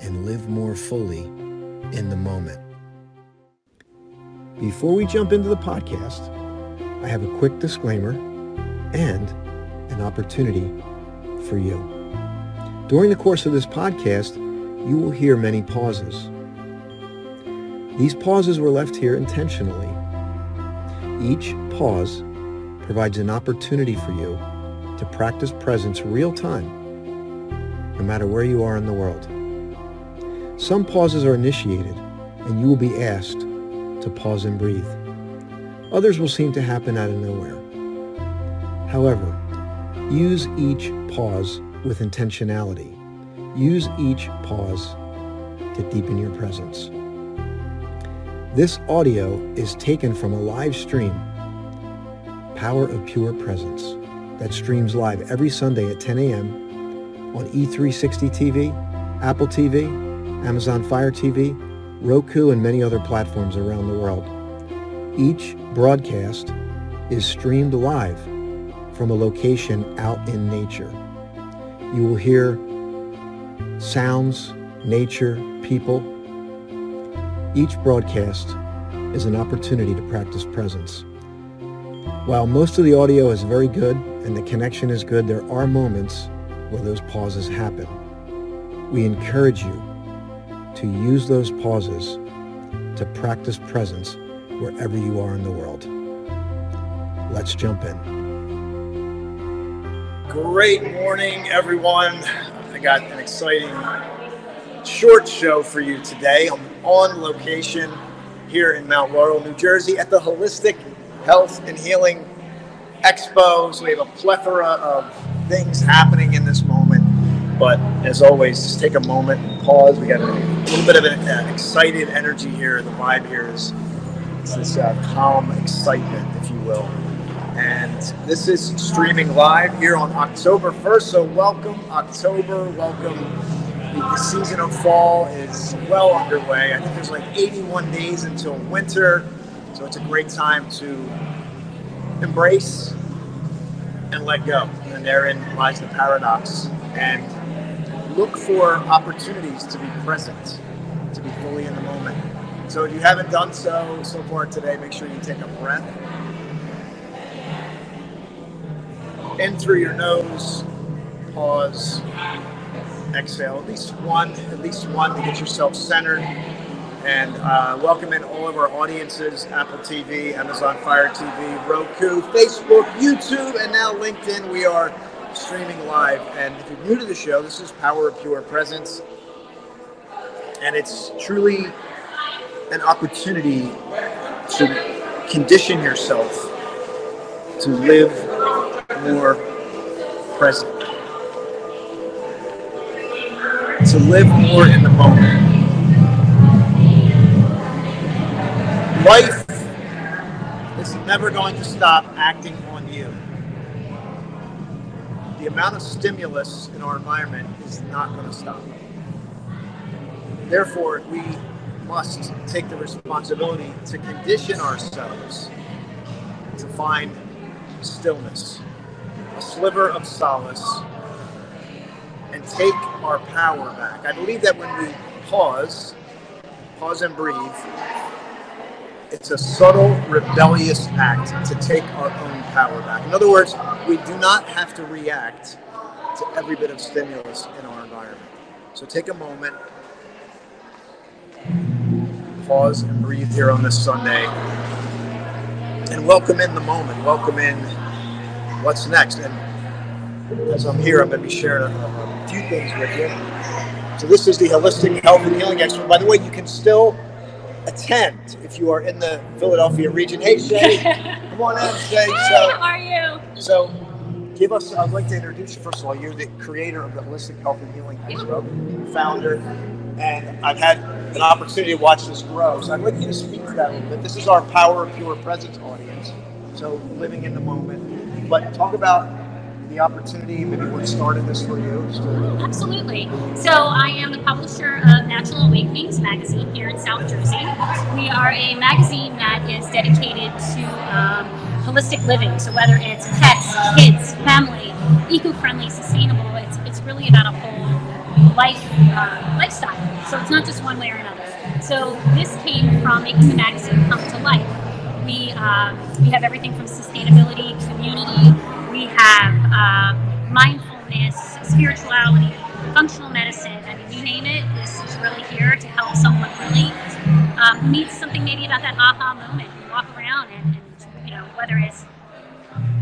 and live more fully in the moment. Before we jump into the podcast, I have a quick disclaimer and an opportunity for you. During the course of this podcast, you will hear many pauses. These pauses were left here intentionally. Each pause provides an opportunity for you to practice presence real time, no matter where you are in the world. Some pauses are initiated, and you will be asked to pause and breathe. Others will seem to happen out of nowhere. However, use each pause with intentionality. Use each pause to deepen your presence. This audio is taken from a live stream, Power of Pure Presence, that streams live every Sunday at 10 a.m. on E360 TV, Apple TV, Amazon Fire TV, Roku, and many other platforms around the world. Each broadcast is streamed live from a location out in nature. You will hear sounds, nature, people. Each broadcast is an opportunity to practice presence. While most of the audio is very good and the connection is good, there are moments where those pauses happen. We encourage you to use those pauses to practice presence wherever you are in the world. Let's jump in. Great morning, everyone. I got an exciting short show for you today. I'm on location here in Mount Laurel, New Jersey at the Holistic Health and Healing Expo. So we have a plethora of things happening. But as always, just take a moment and pause. We got a little bit of an uh, excited energy here. The vibe here is this uh, calm excitement, if you will. And this is streaming live here on October 1st. So welcome October, welcome. The season of fall is well underway. I think there's like 81 days until winter. So it's a great time to embrace and let go. And therein lies the paradox. And look for opportunities to be present, to be fully in the moment. So if you haven't done so so far today, make sure you take a breath. In through your nose, pause, exhale. At least one, at least one to get yourself centered. And uh, welcome in all of our audiences Apple TV, Amazon Fire TV, Roku, Facebook, YouTube, and now LinkedIn. We are streaming live. And if you're new to the show, this is Power of Pure Presence. And it's truly an opportunity to condition yourself to live more present, to live more in the moment. Life is never going to stop acting on you the amount of stimulus in our environment is not going to stop. Therefore, we must take the responsibility to condition ourselves to find stillness, a sliver of solace, and take our power back. I believe that when we pause, pause and breathe, it's a subtle, rebellious act to take our own power back. In other words, we do not have to react to every bit of stimulus in our environment. So take a moment, pause and breathe here on this Sunday, and welcome in the moment. Welcome in what's next. And as I'm here, I'm going to be sharing a, a few things with you. So this is the Holistic Health and Healing Expo. By the way, you can still attend if you are in the Philadelphia region. Hey, Shay, come on in, Shay. Hi, So, how are you? so give us, I'd like to introduce you first of all. You're the creator of the Holistic Health and Healing Expo, founder. and I've had an opportunity to watch this grow. So I'd like you to speak to that a little bit. This is our Power of Pure Presence audience, so living in the moment. But talk about the opportunity, maybe what started this for you. Absolutely. So I am the publisher of Natural Awakenings magazine here in South Jersey. We are a magazine that is dedicated to um, holistic living. So whether it's pets, kids, family, eco-friendly, sustainable, it's, it's really about a whole life uh, lifestyle. So it's not just one way or another. So this came from making the magazine come to life. We, uh, we have everything from sustainability, community, we have um, mindfulness, spirituality, functional medicine. I mean, you name it, this is really here to help someone really um, needs something maybe about that aha moment. You walk around and, and, you know, whether it's,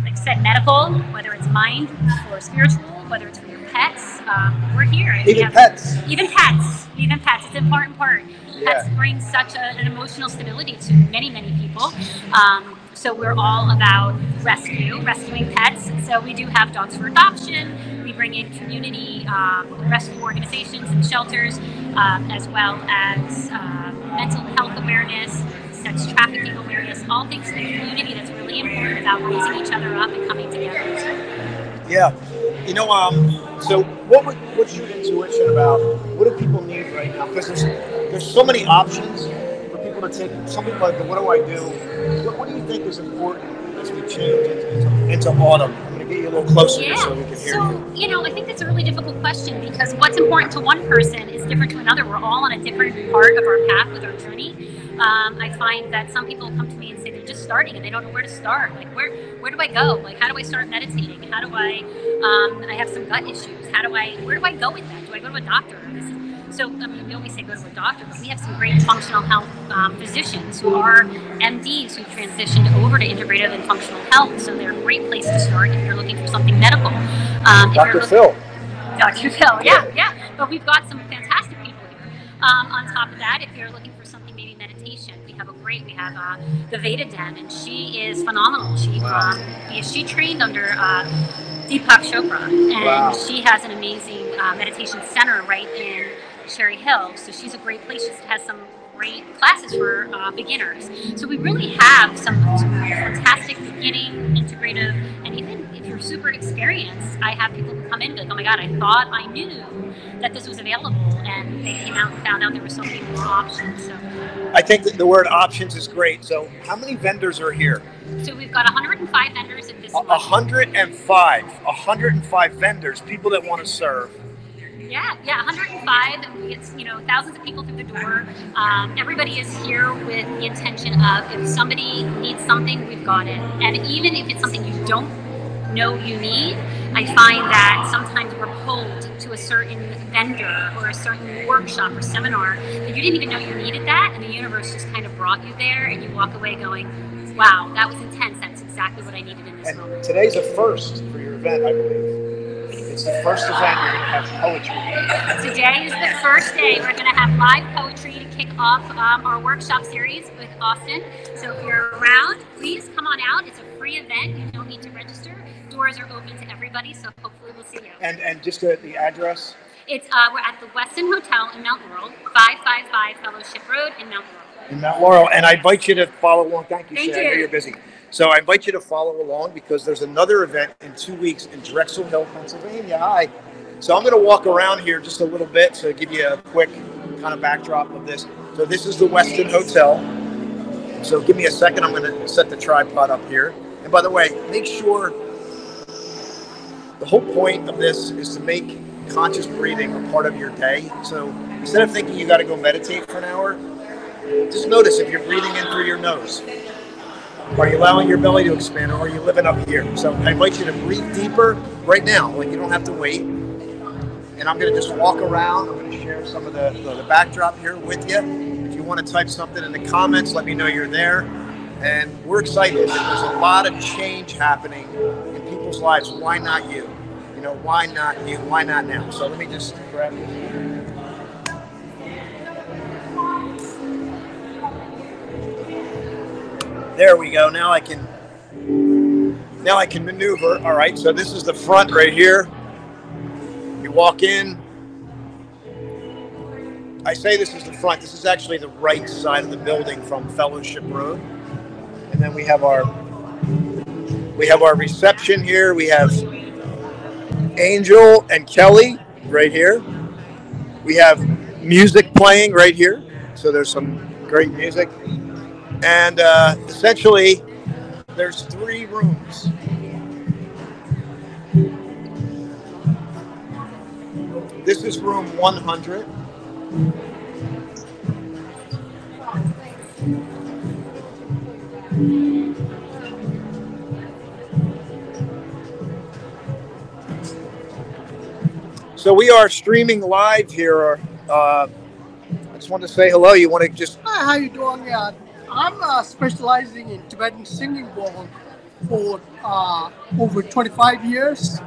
like I said, medical, whether it's mind or spiritual, whether it's for your pets, um, we're here. Even have, pets. Even pets. Even pets. It's an important part. Yeah. Pets bring such a, an emotional stability to many, many people. Um, so we're all about rescue, rescuing pets. So we do have dogs for adoption. We bring in community um, rescue organizations and shelters, um, as well as uh, mental health awareness, sex trafficking awareness, all things in the community that's really important about raising each other up and coming together. Yeah. You know, um, so what would, what's your intuition about what do people need right now? Because there's there's so many options people to take. something like, what do I do? What, what do you think is important as we change into, into autumn? I'm going to get you a little closer Yeah. so we can hear So, you. you know, I think that's a really difficult question because what's important to one person is different to another. We're all on a different part of our path with our journey. Um, I find that some people come to me and say they're just starting and they don't know where to start. Like, where where do I go? Like, how do I start meditating? How do I? Um, I have some gut issues. How do I? Where do I go with that? Do I go to a doctor? So, I mean, we always say go to a doctor, but we have some great functional health um, physicians who are MDs who transitioned over to integrative and functional health. So they're a great place to start if you're looking for something medical. Um, Dr. looking- Phil. Dr. Phil, yeah, yeah. But we've got some fantastic people here. Um, on top of that, if you're looking for something maybe meditation, we have a great, we have uh, the Veda Den, and she is phenomenal. She Wow. um, she trained under uh, Deepak Chopra, and Wow. she has an amazing uh, meditation center right in Cherry Hill. So she's a great place. She has some great classes for uh, beginners. So we really have some, fantastic beginning, integrative, and even if you're super experienced, I have people who come in be like, oh my god, I thought I knew that this was available, and they came out and found out there were so many more options. So, I think that the word options is great. So, how many vendors are here? so we've got 105 vendors at this. A a hundred and five. Hundred and five vendors, people that want to serve. Yeah, yeah, 105. and We get you know thousands of people through the door. Um, everybody is here with the intention of if somebody needs something, we've got it. And even if it's something you don't know you need, I find that sometimes we're pulled to a certain vendor or a certain workshop or seminar that you didn't even know you needed that, and the universe just kind of brought you there, and you walk away going, "Wow, that was intense. That's exactly what I needed in this And moment." today's a first for your event, I believe. It's the first event you're going to have poetry. Today is the first day. We're going to have live poetry to kick off um, our workshop series with Austin. So if you're around, please come on out. It's a free event. You don't need to register. Doors are open to everybody, so hopefully we'll see you. And and just the, the address. It's uh, we're at the Westin Hotel in Mount Laurel, 555 Fellowship Road in Mount Laurel. in Mount Laurel. And I invite you to follow along. Thank you, Thank Shay. I know you. you're busy. So I invite you to follow along because there's another event in two weeks in Drexel Hill, Pennsylvania. Hi. So I'm going to walk around here just a little bit to give you a quick kind of backdrop of this. So this is the Westin Hotel. So give me a second. I'm going to set the tripod up here. And by the way, make sure the whole point of this is to make conscious breathing a part of your day. So instead of thinking you got to go meditate for an hour, just notice if you're breathing in through your nose. Are you allowing your belly to expand or are you living up here? So I invite you to breathe deeper right now. Like you don't have to wait. And I'm going to just walk around. I'm going to share some of the, the, the backdrop here with you. If you want to type something in the comments, let me know you're there. And we're excited. There's a lot of change happening in people's lives. Why not you? You know, why not you? Why not now? So let me just grab this. There we go. Now I can now I can maneuver. All right, so this is the front right here. You walk in. I say this is the front. This is actually the right side of the building from Fellowship Road. And then we have our we have our reception here. We have Angel and Kelly right here. We have music playing right here. So there's some great music. And uh, essentially, there's three rooms. This is room 100. So we are streaming live here. Uh, I just want to say hello. You want to just Hi, how you doing? Yeah, I'm uh, specializing in Tibetan singing bowl for uh, over 25 years,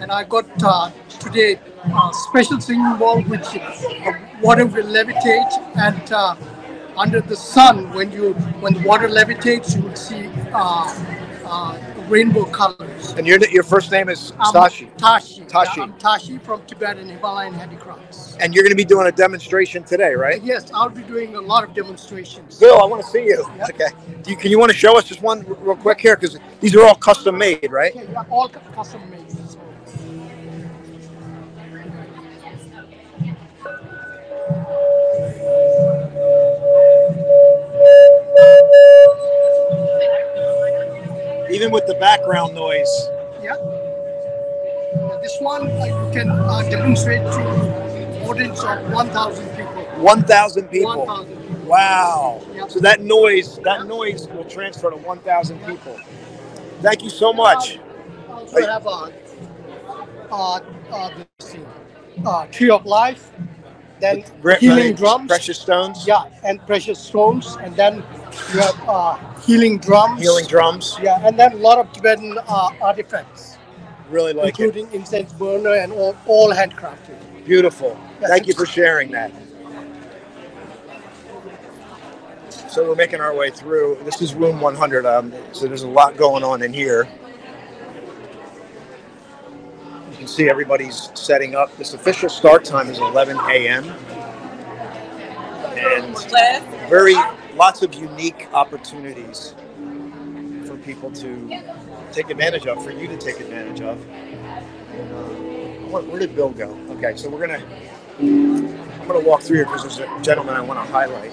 and I got uh, today a special singing bowl which uh, water will levitate, and uh, under the sun, when you when the water levitates, you will see uh, rainbow colors. and your your first name is I'm Sashi, Tashi. Tashi. Yeah, I'm Tashi from Tibetan Himalayan Handicrafts. and you're going to be doing a demonstration today, right? Yes, I'll be doing a lot of demonstrations. Bill, I want to see you. Yeah. Okay. Do you, can you want to show us just one real quick here because these are all custom made, right? Okay, yeah, all custom made. Even with the background noise. yeah. This one you can uh, demonstrate to audience of 1,000 people. 1,000 people. 1,000 people. Wow. Yep. So that noise, that noise will transfer to 1,000 people. Thank you so much. I also have a uh, uh, uh, tree of life, then healing drums. Precious stones. Yeah, and precious stones, and then you have uh, healing drums. Healing drums. Yeah, and then a lot of Tibetan uh, artifacts, Really like it. including incense burner and all, all handcrafted. Beautiful. Yeah, Thank you for sharing that. So we're making our way through. This is room 100. Um, so there's a lot going on in here. You can see everybody's setting up. This official start time is 11 a.m. And very lots of unique opportunities for people to take advantage of, for you to take advantage of. Uh, where, where did Bill go? Okay, so we're gonna I'm gonna walk through here because there's a gentleman I want to highlight.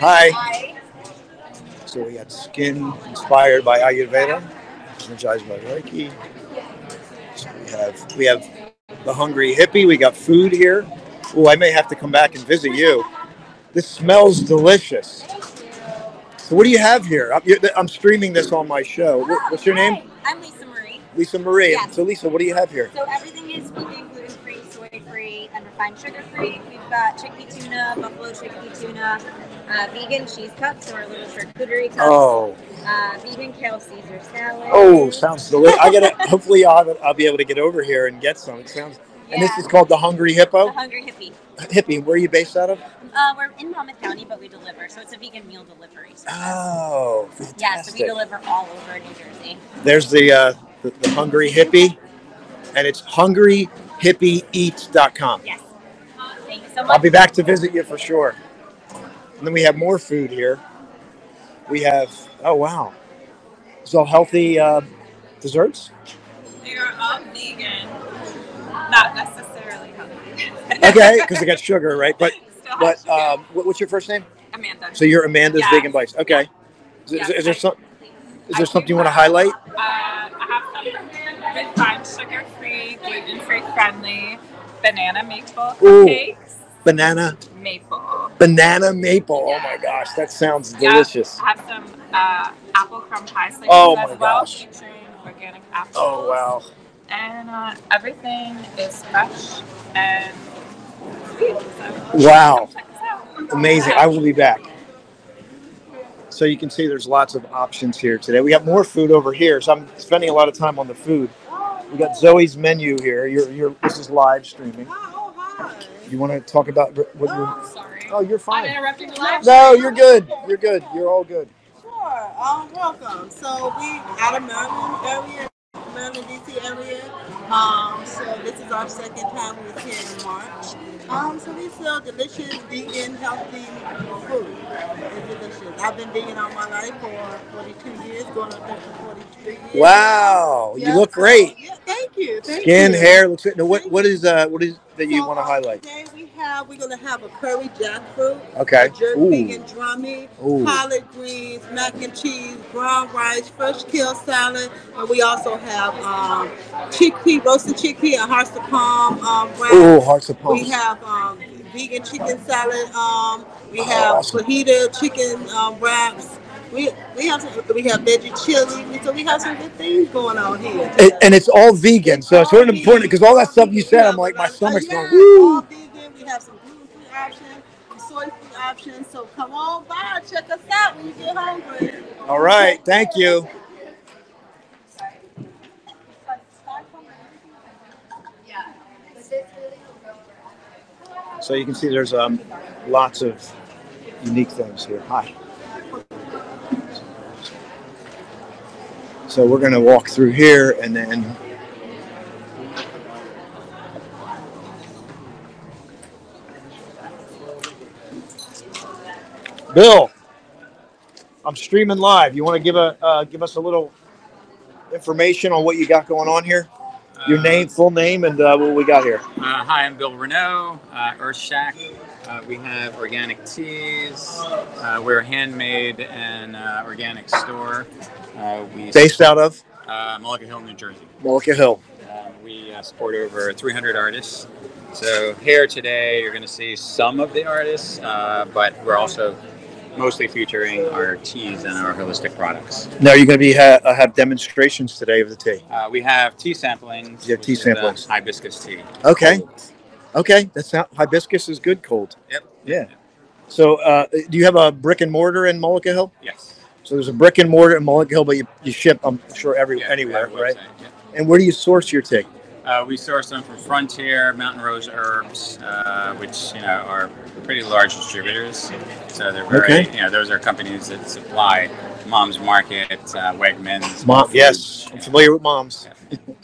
Hi. So we got skin inspired by Ayurveda, energized by Reiki. So we have we have the hungry hippie. We got food here. Oh, I may have to come back and visit you. This smells delicious. So what do you have here? I'm, I'm streaming this on my show. What's your name? I'm Lisa Marie. Lisa Marie. Yes. So Lisa, what do you have here? So everything is free, and refined sugar free. We've got chickpea tuna, buffalo chickpea tuna, uh, vegan cheese cups or little charcuterie cups. Oh, Uh, vegan kale Caesar salad. oh, sounds delicious. I gotta. Hopefully, I'll, have it, I'll be able to get over here and get some. It sounds. And this is called the Hungry Hippo. The hungry hippie. Hippie. Where are you based out of? Uh, we're in Monmouth County, but we deliver, so it's a vegan meal delivery service. Oh, yeah, so we deliver all over New Jersey. There's the, uh, the the Hungry Hippie, and it's hungryhippieeats.com. Yes. Thank you so much. I'll be back to visit you for sure. And then we have more food here. We have oh wow, so healthy uh, desserts. They are all vegan, not necessarily healthy. Okay, because they got sugar, right? But but um, what, what's your first name? Amanda. So you're Amanda's. Vegan Bites. Okay. Is, is- is there some? Is there something you want to highlight? Uh, I have some refined sugar-free, gluten-free friendly banana maple Ooh. cakes. Banana, Maple. banana maple. Oh my gosh, that sounds Yeah, delicious. I have some uh, apple crumb pie slices Oh as my well, gosh. featuring organic apples. Oh wow. And uh, everything is fresh and sweet. So Wow. Amazing. I will be back. So you can see there's lots of options here today. We have more food over here, so I'm spending a lot of time on the food. We got Zoe's menu here. You're, you're, this is live streaming. Oh, hi. You want to talk about what you're? Oh, sorry. Oh, you're fine. I'm fine. interrupting the live No, you're good. You're good. You're all good. Sure. Um, welcome. So we out of Maryland area, Maryland DC area. Um, so this is our second time we was here in March. Um, so we sell delicious vegan, healthy food. It's delicious. I've been vegan all my life for 42 years, going on 43 years. Wow, you look great. Yeah, thank you. Thank Skin, you. hair looks good. Now, what what is uh what is that you So, want to um, highlight? Today we have we're gonna have a curry jackfruit, Okay. jerk vegan drummy, Ooh. collard greens, mac and cheese, brown rice, fresh kale salad, and we also have um, chickpea, roasted chickpea, and hearts of palm um. Ooh, hearts of palm. We have um, vegan chicken salad. Um, we have awesome. fajita chicken um, wraps. We, we have some, we have veggie chili. So we have some good things going on here. And, and it's all vegan, so it's sort of important because all that stuff you said, I'm like, my stomach's going, woo. All vegan. We have some gluten-free options, some soy free options. So come on by, check us out when you get hungry. All right, thank you. So you can see there's um, lots of unique things here. Hi. So we're going to walk through here and then Bill, I'm streaming live. You want to give a uh, give us a little information on what you got going on here? Your Uh, name, full name, and uh, what we got here. Uh, hi, I'm Bill Renault, uh, Earth Shack. Uh, we have organic teas. Uh, we're a handmade and uh, organic store. Uh, we Based out of uh, Mullica Hill, New Jersey. Mullica Hill. Um, we uh, support over 300 artists. So here today, you're going to see some of the artists, uh, but we're also mostly featuring our teas and our holistic products. Now you're going to be ha- uh, have demonstrations today of the tea. Uh, we have tea samplings. You have tea samplings. Hibiscus tea. Okay, okay. That's not hibiscus is good cold. Yep. Yeah. So uh, do you have a brick and mortar in Mullica Hill? Yes. So there's a brick and mortar in Mullica Hill, but you, you ship, I'm sure, every Yeah, anywhere, right? website, yeah. And where do you source your tea? Uh, we source them from Frontier, Mountain Rose Herbs, uh, which you know are pretty large distributors. So they're very, Okay. you know, those are companies that supply Mom's Market, uh, Wegmans. Mom, yes, I'm familiar with moms. Yeah.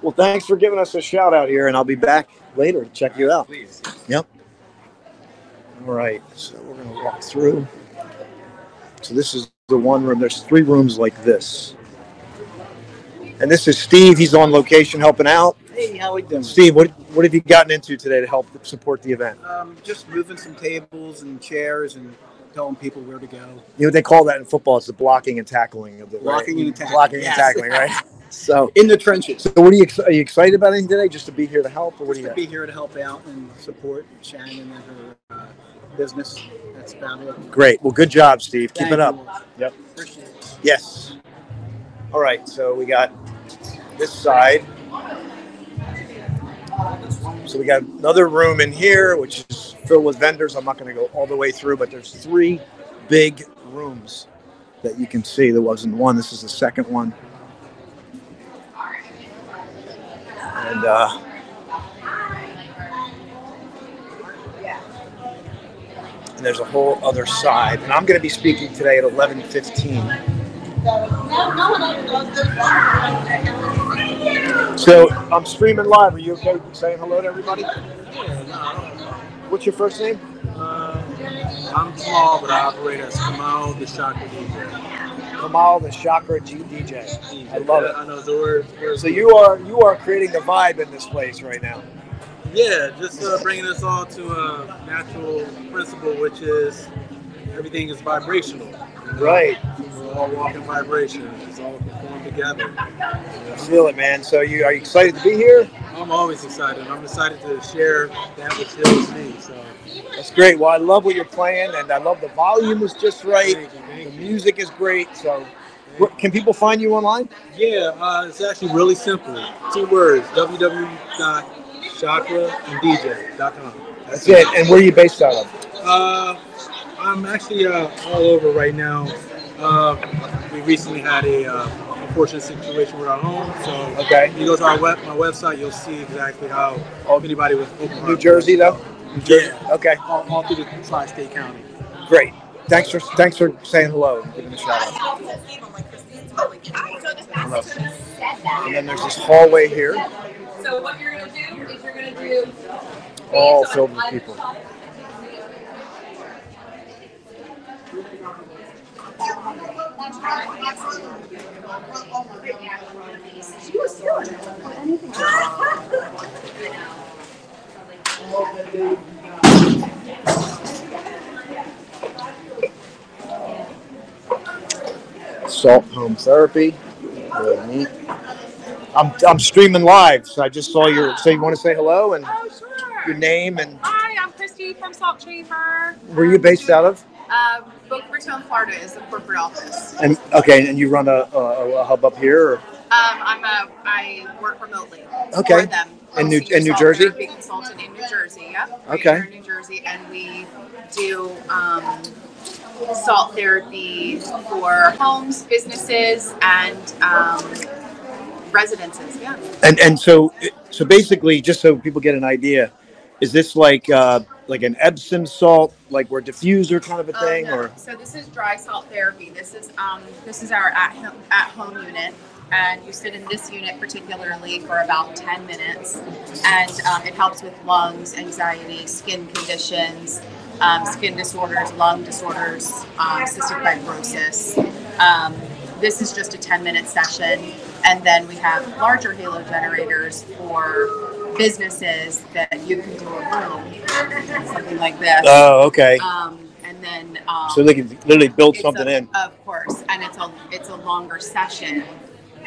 Well, thanks for giving us a shout out here, and I'll be back later to check you out. Please. Yep. All right, so we're gonna walk through. So this is the one room. There's three rooms like this, and this is Steve. He's on location helping out. Hey, how we doing? Steve, what what have you gotten into today to help support the event? Um, just moving some tables and chairs and telling people where to go. You know they call that in football. It's the blocking and tackling of the right? Blocking and tackling, Blocking yes. and tackling, right? So, In the trenches. so what are you are you excited about anything today? Just to be here to help, or what do you? to be here to help out and support Shannon and her uh, business. That's about it. Great. Well, good job, Steve. Keep it up. you. Yep. Appreciate it. Yes. All right, so we got this side. So we got another room in here, which is filled with vendors. I'm not going to go all the way through, but there's three big rooms that you can see. There wasn't one. This is the second one. And uh, and there's a whole other side. And I'm going to be speaking today at 11:15. So I'm streaming live. Are you okay saying hello to everybody? What's your first name? Uh, I'm small, but I operate as Kamal the Chakra DJ. Kamal the Chakra G DJ. I love it. I know the word. word- So you are you are creating the vibe in this place right now. Yeah, just uh, bringing us all to a natural principle, which is everything is vibrational. Right. All walking vibration. It's all performed together. I feel it, man. So you are you excited to be here? I'm always excited. I'm excited to share that which heals me. So That's great. Well, I love what you're playing, and I love the volume is just right. thank you, thank The you. music is great. So, can people find you online? Yeah, uh, it's actually really simple. Two words: www.chakraanddj.com. That's it. And where are you based out of? Uh, I'm actually uh, all over right now. Uh, we recently had a uh, unfortunate situation with our home. So Okay. you go to our web, my website, you'll see exactly how anybody was open. New Jersey, though. New Jersey. Yeah. Okay. All, all through the tri-state county. Great. Thanks for thanks for saying hello. and Giving a shout out. Hello. And then there's this hallway here, So what you're gonna do is you're gonna do all filled with people. Salt home therapy. Really neat. I'm, I'm streaming live, so I just saw your. So you want to say hello and Oh sure. your name and Hi, I'm Christy from Salt Chamber. where you based out of? Uh, Boca Raton, Florida is the corporate office. And okay, and you run a, a, a hub up here. Or? Um, I'm a I work remotely Okay. for them. In New- I'm a senior in New Jersey? therapy consultant in New Jersey. Right Okay. in New Jersey, and we do um, salt therapy for homes, businesses, and um, residences. Yeah. And and so so basically, just so people get an idea, is this like uh, like an Epsom salt, like we're diffuser kind of a Um, thing, no. or So this is dry salt therapy. This is um, this is our at home, at home unit, and you sit in this unit particularly for about ten minutes, and um, it helps with lungs, anxiety, skin conditions, um, skin disorders, lung disorders, um, cystic fibrosis. This is just a ten minute session, and then we have larger halo generators for businesses that you can do a room, something like this. Oh, okay. Um, and then um, so they can literally build something a- in. Of course, and it's a it's a longer session,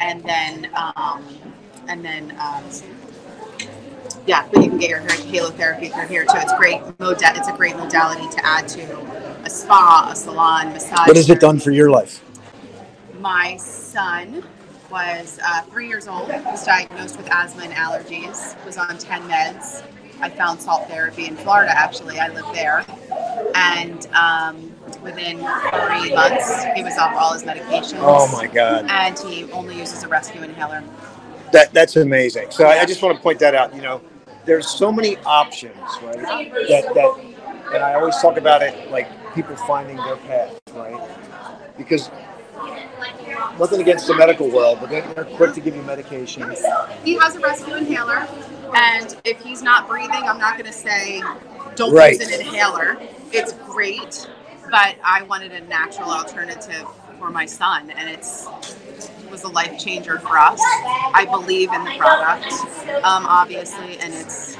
and then um, and then um, yeah, but you can get your halo therapy you're here too. It's great moda- It's a great modality to add to a spa, a salon, massage. What has it done for your life? My son was uh, three years old. Was diagnosed with asthma and allergies. Was on ten meds. I found salt therapy in Florida. Actually, I live there, and um, within three months, he was off all his medications. Oh my God. And he only uses a rescue inhaler. That that's amazing. So I, I just want to point that out. You know, there's so many options, right? That that and I always talk about it like people finding their path, right? Because nothing against the medical world, but they're quick to give you medication. He has a rescue inhaler, and if he's not breathing, I'm not going to say don't Right. use an inhaler. It's great, but I wanted a natural alternative for my son, and it's it was a life changer for us. I believe in the product, um, obviously, and it's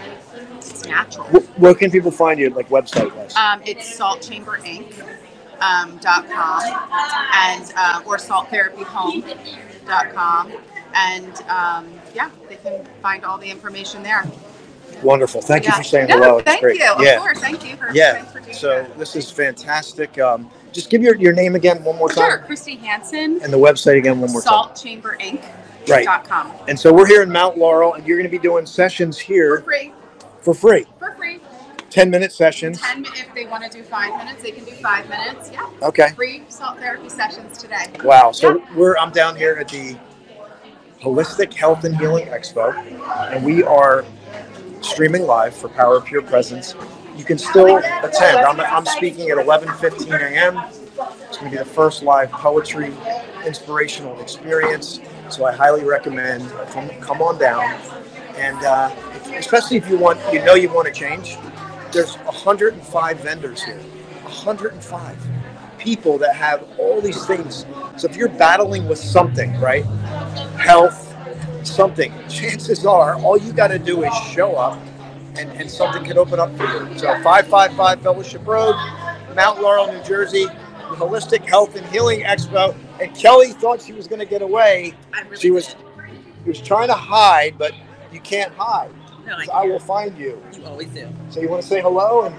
it's natural. Where, where can people find you, like website wise? Um, it's Salt Chamber Inc. Um, dot com and uh, or salttherapyhome.com and um, yeah they can find all the information there Wonderful. Thank you for saying No, hello. Thank you. Of Yeah. course. Thank you for- yeah. for doing so this is fantastic. Um, just give your, your name again one more time sure Christy Hansen and the website again one more time. Salt Chamber Inc. Right. dot com And so we're here in Mount Laurel, and you're going to be doing sessions here for free. for free 10 minute sessions. 10 if they want to do five minutes they can do five minutes yeah Okay. free salt therapy sessions today Wow. So we're I'm down here at the Holistic Health and Healing Expo, and we are streaming live for Power of Pure Presence. You can still attend. I'm, I'm speaking at 11:15 a.m. It's going to be the first live poetry inspirational experience. So I highly recommend come, come on down, and uh, if- especially if you want, you know, you want to change. There's 105 vendors here. 105 people that have all these things. So if you're battling with something, right? Health, something, chances are all you got to do is show up and, and something can open up for you. So 555 Fellowship Road, Mount Laurel, New Jersey, the Holistic Health and Healing Expo. And Kelly thought she was going to get away. she was she was trying to hide, but you can't hide. No, I I will find you. You always do. So you want to say hello and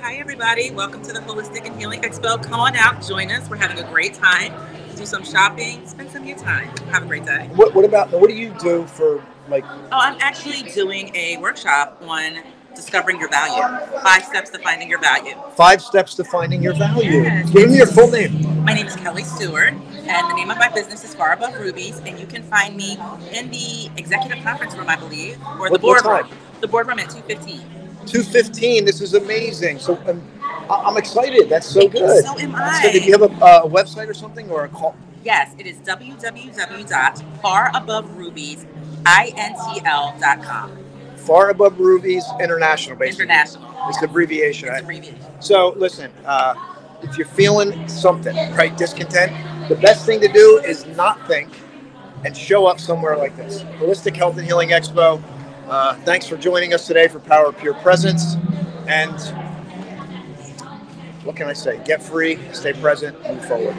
Hi, everybody. Welcome to the Holistic and Healing Expo. Come on out, join us. We're having a great time. Do some shopping, spend some of your time. Have a great day. what, what about what do you do for like Oh, I'm actually doing a workshop on discovering your value. Five steps to finding your value. five steps to finding your value? Yes. Give me your full name. My name is Kelly Stewart, and the name of my business is Far Above Rubies, and you can find me in the executive conference room, I believe, or the boardroom. The boardroom at two fifteen. 215. This is amazing. So um, I'm excited. That's so Thank good. So am I. Do you have a, uh, website or something or a call? Yes, it is www.faraboverubiesintl.com. Far Above Rubies International, basically. International. It's the abbreviation. It's right? abbreviation. So listen, uh, if you're feeling something, right, discontent, the best thing to do is not think and show up somewhere like this. Holistic Health and Healing Expo. Uh, thanks for joining us today for Power Pure Presence. And what can I say? Get free, stay present, move forward.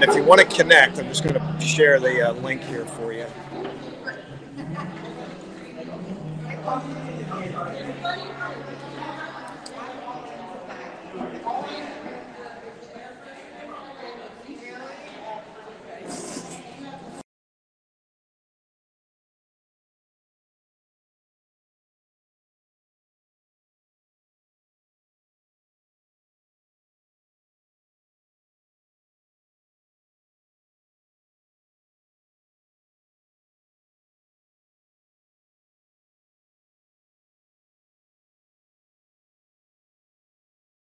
And if you want to connect, I'm just going to share the uh, link here for you.